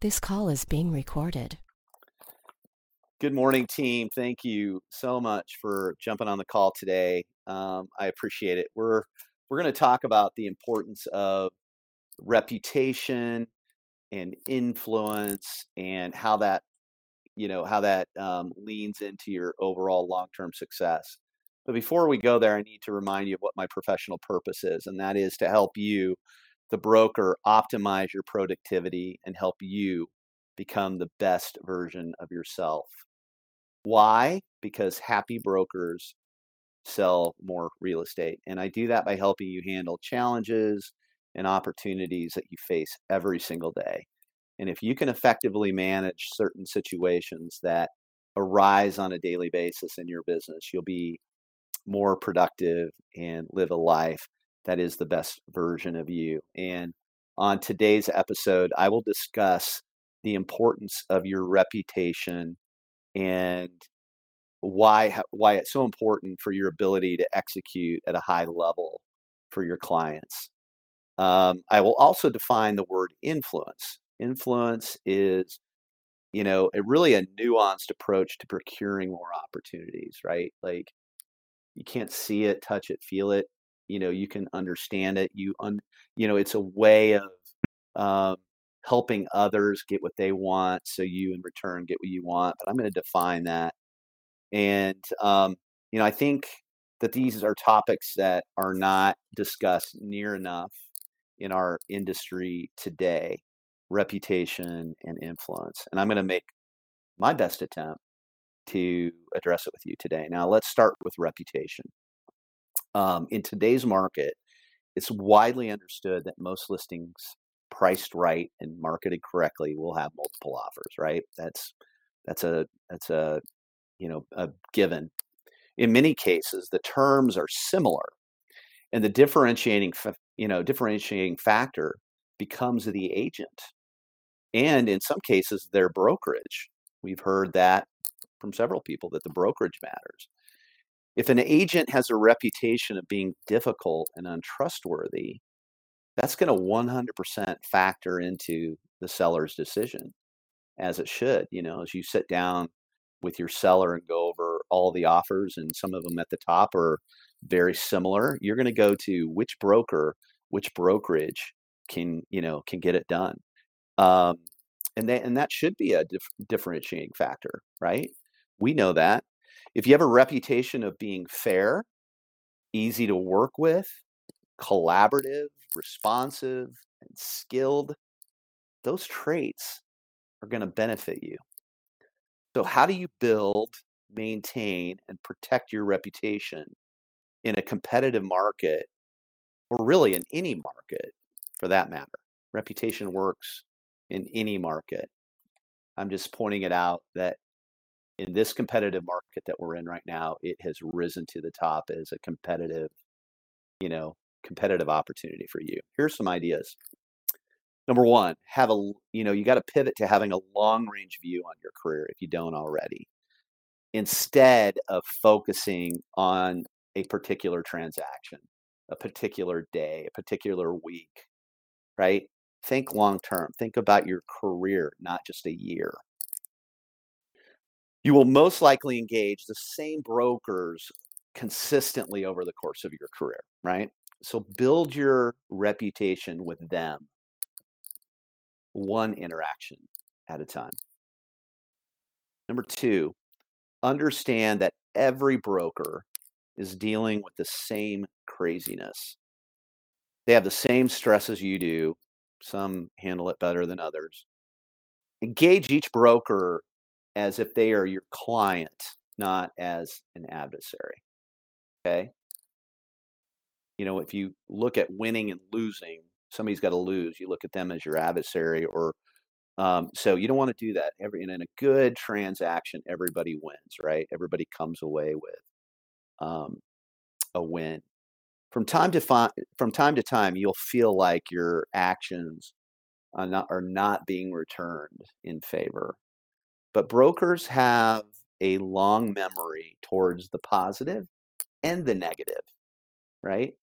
This call is being recorded. Good morning, team. Thank you so much for jumping on the call today. Um, I appreciate it. We're we're going to talk about the importance of reputation and influence and how that you know how that um, leans into your overall long-term success. But before we go there, I need to remind you of what my professional purpose is, and that is to help you the broker optimize your productivity and help you become the best version of yourself. Why? Because happy brokers sell more real estate. And I do that by helping you handle challenges and opportunities that you face every single day. And if you can effectively manage certain situations that arise on a daily basis in your business, you'll be more productive and live a life that is the best version of you. And on today's episode, I will discuss the importance of your reputation and why why it's so important for your ability to execute at a high level for your clients. Um, I will also define the word influence. Influence is, you know, a really a nuanced approach to procuring more opportunities, right? Like you can't see it, touch it, feel it, you know you can understand it you un, you know it's a way of um, helping others get what they want so you in return get what you want but i'm going to define that. And um, you know i think that these are topics that are not discussed near enough in our industry today reputation and influence and i'm going to make my best attempt to address it with you today. Now let's start with reputation um, in today's market, it's widely understood that most listings priced right and marketed correctly will have multiple offers. Right? That's that's a that's a you know a given. In many cases, the terms are similar, and the differentiating you know differentiating factor becomes the agent, and in some cases, their brokerage. We've heard that from several people that the brokerage matters. If an agent has a reputation of being difficult and untrustworthy, that's going to 100% factor into the seller's decision as it should. You know, as you sit down with your seller and go over all the offers, and some of them at the top are very similar, you're going to go to which broker, which brokerage can, you know, can get it done. Um, and, that and that should be a dif- differentiating factor, right? We know that if you have a reputation of being fair, easy to work with, collaborative, responsive, and skilled, those traits are going to benefit you. So, how do you build, maintain, and protect your reputation in a competitive market, or really in any market for that matter? Reputation works in any market. I'm just pointing it out that in this competitive market that we're in right now, it has risen to the top as a competitive, you know, competitive opportunity for you. Here's some ideas. Number one, have a, you know, you got to pivot to having a long range view on your career if you don't already, instead of focusing on a particular transaction, a particular day, a particular week, right? Think long term. Think about your career, not just a year you will most likely engage the same brokers consistently over the course of your career, right? So build your reputation with them one interaction at a time. Number two, understand that every broker is dealing with the same craziness. They have the same stress as you do. Some handle it better than others. Engage each broker as if they are your client, not as an adversary. Okay. You know, if you look at winning and losing, somebody's got to lose. You look at them as your adversary, or um, so you don't want to do that. Every and in a good transaction, everybody wins, right? Everybody comes away with um, a win. From time to fi- from time to time, you'll feel like your actions are not, are not being returned in favor but brokers have a long memory towards the positive and the negative, right?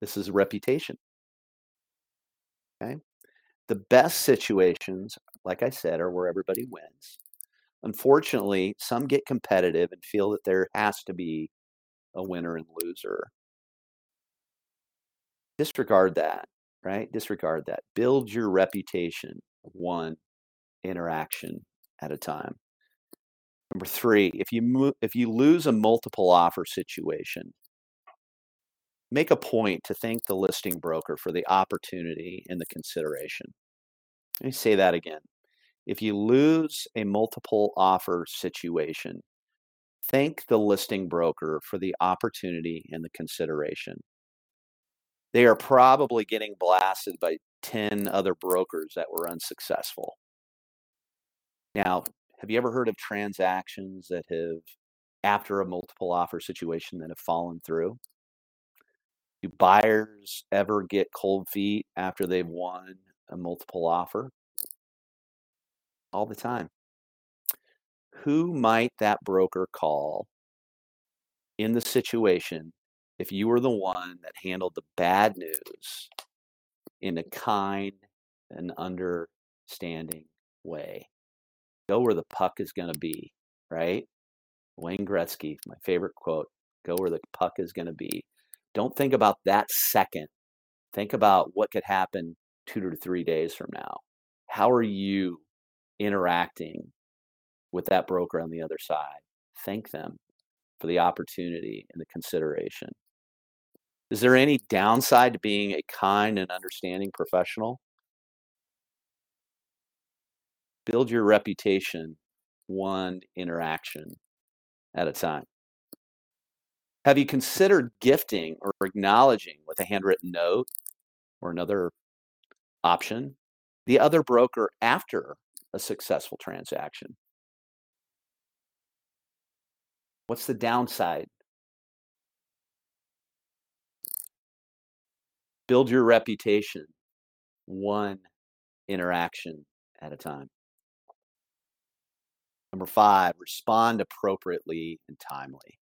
This is reputation. Okay. The best situations, like I said, are where everybody wins. Unfortunately, some get competitive and feel that there has to be a winner and loser. Disregard that, right? Disregard that. Build your reputation one interaction at a time. Number three, if you if you lose a multiple offer situation, make a point to thank the listing broker for the opportunity and the consideration. Let me say that again. If you lose a multiple offer situation, thank the listing broker for the opportunity and the consideration. They are probably getting blasted by 10 other brokers that were unsuccessful. Now, have you ever heard of transactions that have, after a multiple offer situation, that have fallen through? Do buyers ever get cold feet after they've won a multiple offer? All the time. Who might that broker call in the situation if you were the one that handled the bad news in a kind and understanding way? Go where the puck is going to be, right? Wayne Gretzky, my favorite quote go where the puck is going to be. Don't think about that second. Think about what could happen two to three days from now. How are you interacting with that broker on the other side? Thank them for the opportunity and the consideration. Is there any downside to being a kind and understanding professional? Build your reputation one interaction at a time. Have you considered gifting or acknowledging with a handwritten note or another option the other broker after a successful transaction? What's the downside? Build your reputation one interaction at a time. Number five, respond appropriately and timely.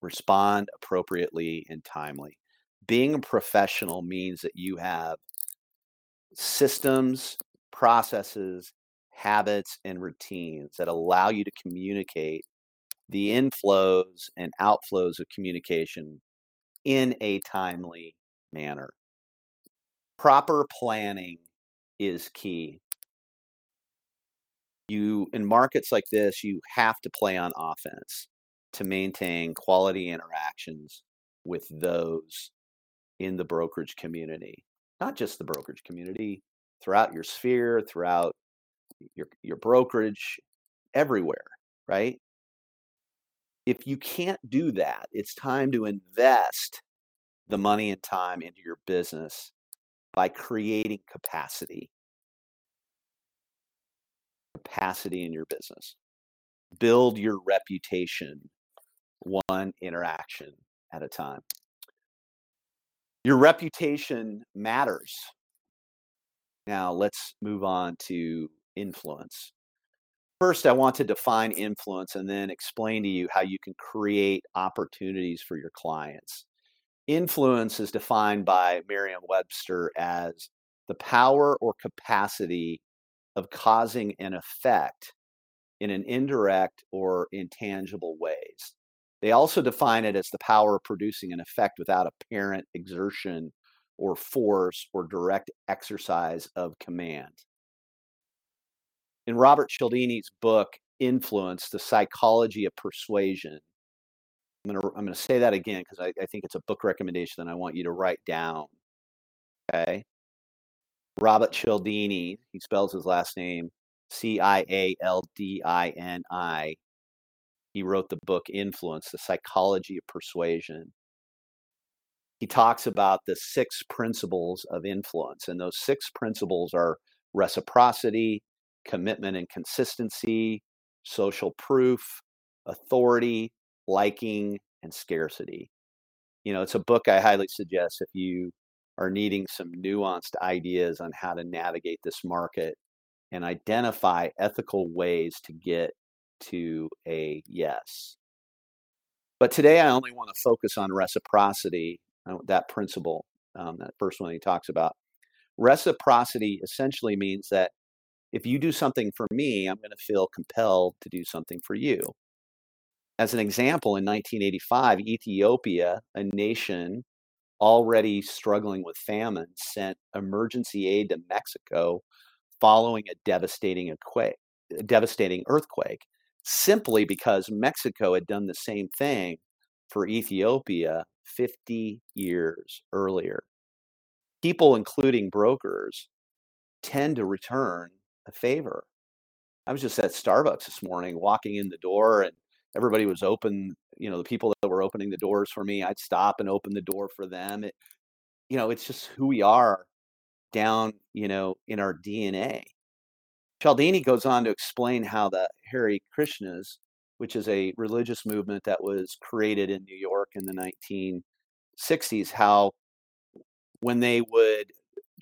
Respond appropriately and timely. Being a professional means that you have systems, processes, habits, and routines that allow you to communicate the inflows and outflows of communication in a timely manner. Proper planning is key you in markets like this you have to play on offense to maintain quality interactions with those in the brokerage community not just the brokerage community throughout your sphere throughout your your brokerage everywhere right? If you can't do that it's time to invest the money and time into your business by creating capacity capacity in your business. Build your reputation one interaction at a time. Your reputation matters. Now, let's move on to influence. First, I want to define influence and then explain to you how you can create opportunities for your clients. Influence is defined by Merriam Webster as the power or capacity of causing an effect in an indirect or intangible ways. They also define it as the power of producing an effect without apparent exertion or force or direct exercise of command. In Robert Cialdini's book, Influence The Psychology of Persuasion, I'm going to, I'm going to say that again because I, I think it's a book recommendation that I want you to write down. Okay. Robert Cialdini, he spells his last name C I A L D I N I. He wrote the book Influence, The Psychology of Persuasion. He talks about the six principles of influence, and those six principles are reciprocity, commitment and consistency, social proof, authority, liking, and scarcity. You know, it's a book I highly suggest if you are needing some nuanced ideas on how to navigate this market and identify ethical ways to get to a yes. But today I only want to focus on reciprocity, uh, that principle, um, that first one he talks about. Reciprocity essentially means that if you do something for me, I'm going to feel compelled to do something for you. As an example, in 1985, Ethiopia, a nation already struggling with famine, sent emergency aid to Mexico following a devastating, a devastating earthquake, simply because Mexico had done the same thing for Ethiopia 50 years earlier. People, including brokers, tend to return a favor. I was just at Starbucks this morning, walking in the door, and everybody was open. You know, the people that were opening the doors for me, I'd stop and open the door for them. It, you know, it's just who we are down, you know, in our DNA. Cialdini goes on to explain how the Hare Krishnas, which is a religious movement that was created in New York in the 1960s, how when they would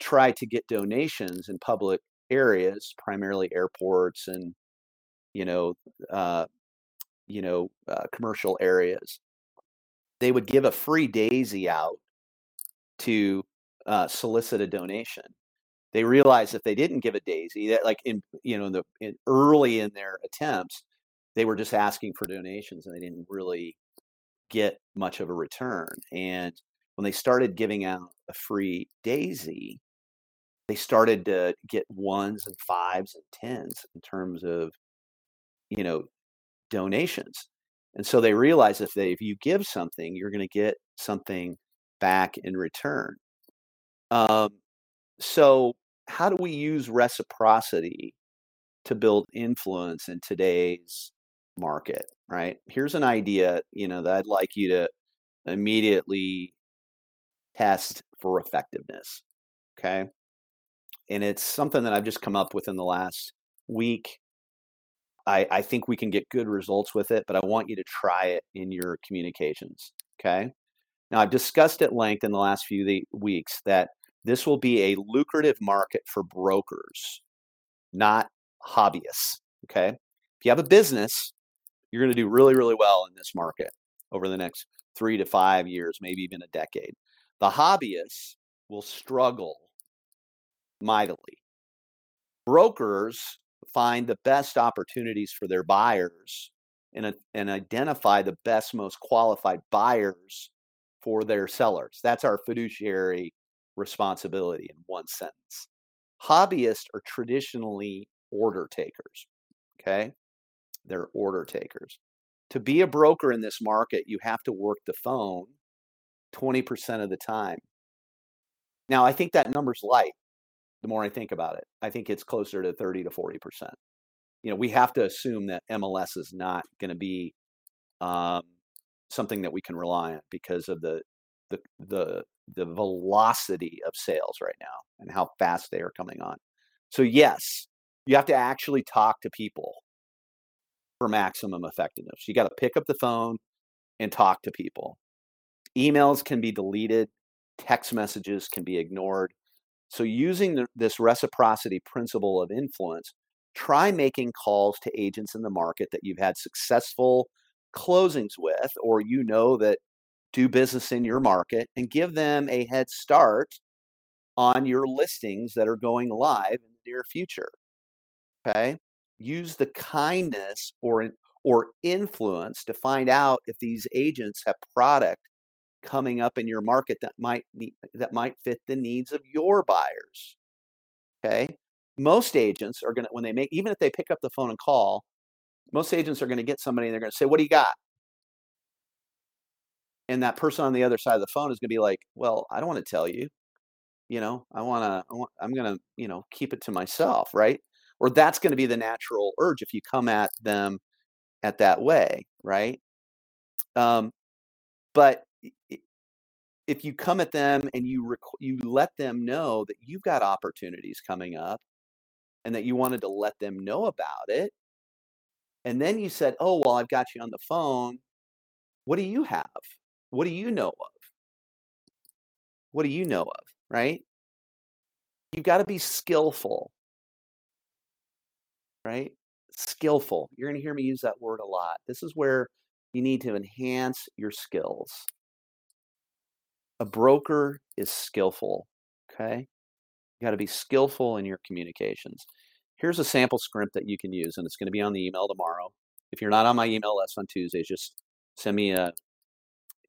try to get donations in public areas, primarily airports and you know, uh, you know, uh, commercial areas, they would give a free daisy out to uh, solicit a donation. They realized if they didn't give a daisy, that like in you know the in, early in their attempts, they were just asking for donations and they didn't really get much of a return. And when they started giving out a free daisy, they started to get ones and fives and tens in terms of you know donations and so they realize if they if you give something you're going to get something back in return um, so how do we use reciprocity to build influence in today's market right here's an idea you know that i'd like you to immediately test for effectiveness okay and it's something that I've just come up with in the last week. I, I think we can get good results with it, but I want you to try it in your communications. Okay. Now, I've discussed at length in the last few weeks that this will be a lucrative market for brokers, not hobbyists. Okay. If you have a business, you're going to do really, really well in this market over the next three to five years, maybe even a decade. The hobbyists will struggle mightily. Brokers find the best opportunities for their buyers and, and identify the best, most qualified buyers for their sellers. That's our fiduciary responsibility in one sentence. Hobbyists are traditionally order takers. Okay. They're order takers. To be a broker in this market, you have to work the phone 20% of the time. Now, I think that number's light the more I think about it. I think it's closer to 30 to 40%. You know, we have to assume that MLS is not going to be um, something that we can rely on because of the, the, the, the velocity of sales right now and how fast they are coming on. So, yes, you have to actually talk to people for maximum effectiveness. You got to pick up the phone and talk to people. Emails can be deleted, text messages can be ignored. So, using the, this reciprocity principle of influence, try making calls to agents in the market that you've had successful closings with, or you know that do business in your market, and give them a head start on your listings that are going live in the near future. Okay. Use the kindness or, or influence to find out if these agents have product coming up in your market that might be, that might fit the needs of your buyers. Okay? Most agents are going to when they make even if they pick up the phone and call, most agents are going to get somebody and they're going to say, "What do you got?" And that person on the other side of the phone is going to be like, "Well, I don't want to tell you. You know, I want to I'm going to, you know, keep it to myself, right?" Or that's going to be the natural urge if you come at them at that way, right? Um, but if you come at them and you rec- you let them know that you've got opportunities coming up and that you wanted to let them know about it and then you said oh well i've got you on the phone what do you have? What do you know of? What do you know of right? You've got to be skillful. Right? Skillful. You're going to hear me use that word a lot. This is where you need to enhance your skills a broker is skillful, okay? You got to be skillful in your communications. Here's a sample script that you can use, and it's going to be on the email tomorrow. If you're not on my email list on Tuesdays, just send me a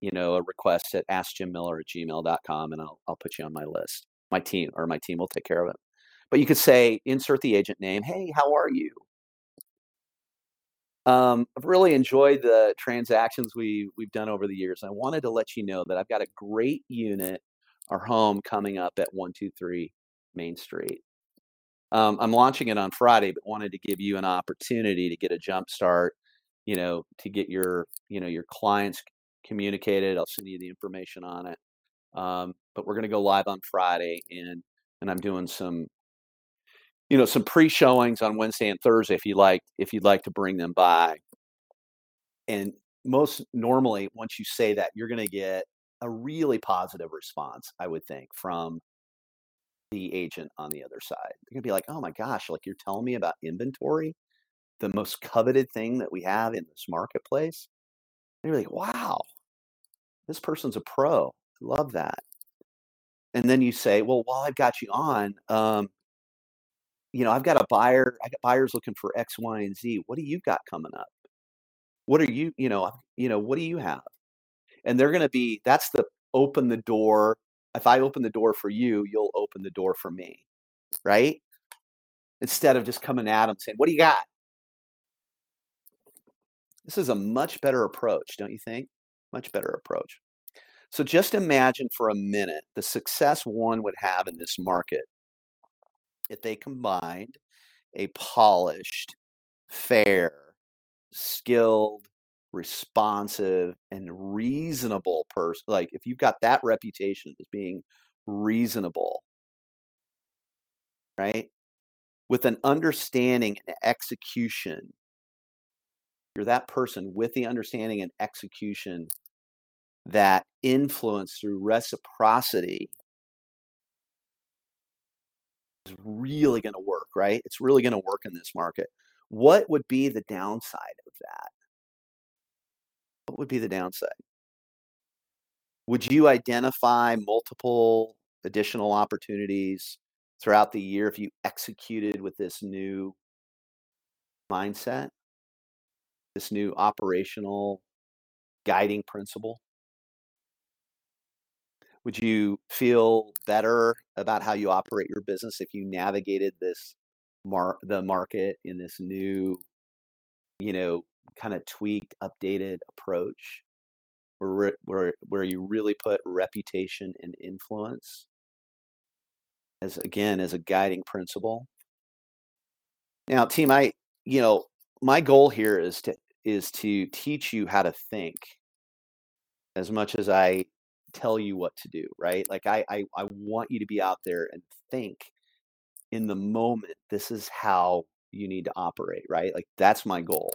you know a request at askjimmiller at gmail.com and I'll, I'll put you on my list. My team or my team will take care of it. But you could say, insert the agent name. Hey, how are you? Um, I've really enjoyed the transactions we we've done over the years. I wanted to let you know that I've got a great unit or home coming up at 123 Main Street. Um, I'm launching it on Friday, but wanted to give you an opportunity to get a jump start, you know, to get your, you know, your clients communicated. I'll send you the information on it. Um, but we're going to go live on Friday, and and I'm doing some, you know, some pre-showings on Wednesday and Thursday. If you like, if you'd like to bring them by, and most normally, once you say that, you're going to get a really positive response. I would think from the agent on the other side. They're gonna be like, "Oh my gosh, like you're telling me about inventory, the most coveted thing that we have in this marketplace." You're like, "Wow, this person's a pro. I love that." And then you say, "Well, while I've got you on, um, you know, I've got a buyer. I got buyers looking for X, Y, and Z. What do you got coming up? What are you, you know, you know, what do you have?" And they're gonna be. That's the open the door if I open the door for you, you'll open the door for me, right? Instead of just coming at them saying, What do you got? This is a much better approach, don't you think? Much better approach. So just imagine for a minute the success one would have in this market if they combined a polished, fair, skilled, responsive and reasonable person like if you've got that reputation as being reasonable right? With an understanding and execution you're that person with the understanding and execution that influence through reciprocity is really going to work right it's really going to work in this market what would be the downside of that what would be the downside? Would you identify multiple additional opportunities throughout the year if you executed with this new mindset, this new operational guiding principle? Would you feel better about how you operate your business if you navigated this mar- the market in this new, you know, kind of tweaked, updated approach where where where you really put reputation and influence as again as a guiding principle. Now, team, I you know my goal here is to is to teach you how to think as much as I tell you what to do. Right? Like I I, I want you to be out there and think in the moment. This is how you need to operate. Right? Like that's my goal.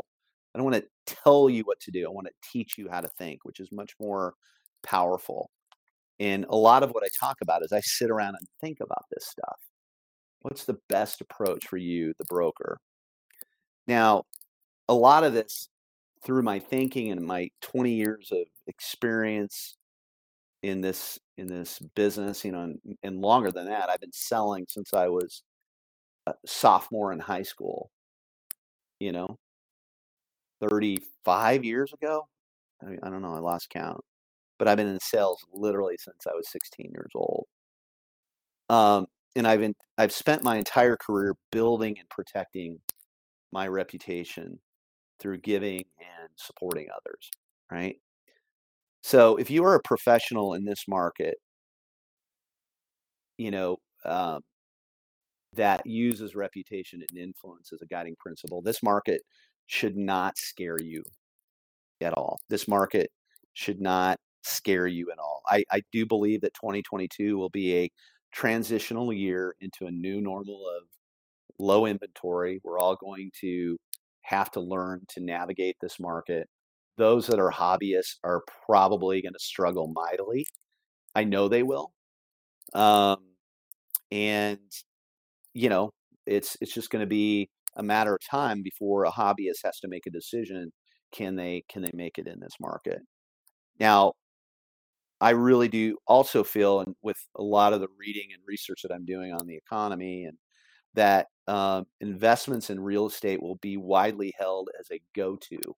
I don't want to tell you what to do. I want to teach you how to think, which is much more powerful. And a lot of what I talk about is I sit around and think about this stuff. What's the best approach for you, the broker? Now, a lot of this through my thinking and my 20 years of experience in this in this business, you know, and, and longer than that, I've been selling since I was sophomore in high school. You know, 35 years ago. I, mean, I don't know, I lost count. But I've been in sales literally since I was 16 years old. Um, and I've I've spent my entire career building and protecting my reputation through giving and supporting others, right? So if you are a professional in this market, you know, um, that uses reputation and influence as a guiding principle, this market should not scare you at all. This market should not scare you at all. I, I do believe that 2022 will be a transitional year into a new normal of low inventory. We're all going to have to learn to navigate this market. Those that are hobbyists are probably going to struggle mightily. I know they will. Um, and you know, it's it's just going to be a matter of time before a hobbyist has to make a decision can they can they make it in this market now I really do also feel, and with a lot of the reading and research that I'm doing on the economy, and that um, investments in real estate will be widely held as a go-to.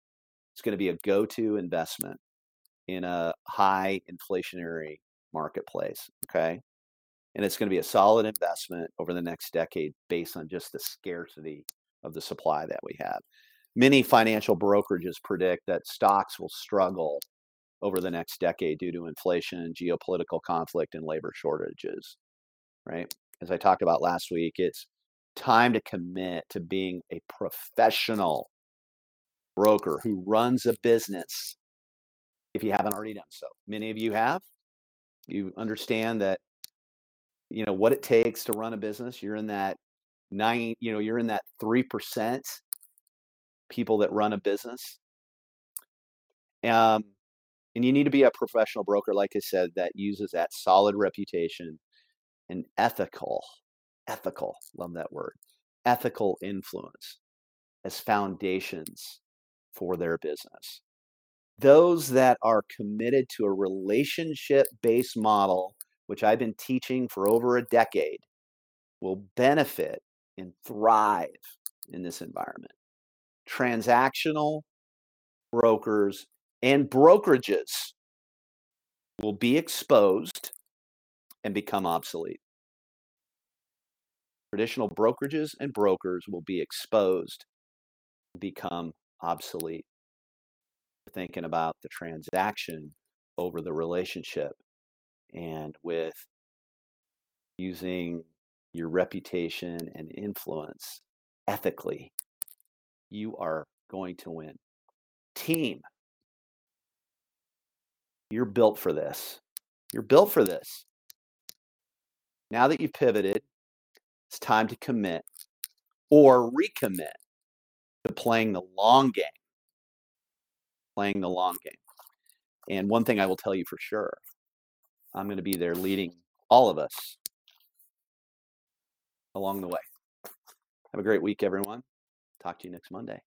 It's going to be a go-to investment in a high inflationary marketplace. Okay. And it's going to be a solid investment over the next decade based on just the scarcity of the supply that we have. Many financial brokerages predict that stocks will struggle over the next decade due to inflation, geopolitical conflict, and labor shortages. Right. As I talked about last week, it's time to commit to being a professional broker who runs a business if you haven't already done so. Many of you have. You understand that you know what it takes to run a business. You're in that nine, you know, you're in that 3% people that run a business. Um, and you need to be a professional broker, like I said, that uses that solid reputation and ethical, ethical, love that word, ethical influence as foundations for their business. Those that are committed to a relationship based model, which I've been teaching for over a decade, will benefit and thrive in this environment. Transactional brokers and brokerages will be exposed and become obsolete. Traditional brokerages and brokers will be exposed and become obsolete. Thinking about the transaction over the relationship and with using your reputation and influence ethically, you are going to win. Team, you're built for this. You're built for this. Now that you've pivoted, it's time to commit or recommit to playing the long game. Playing the long game. And one thing I will tell you for sure I'm going to be there leading all of us along the way. Have a great week, everyone. Talk to you next Monday.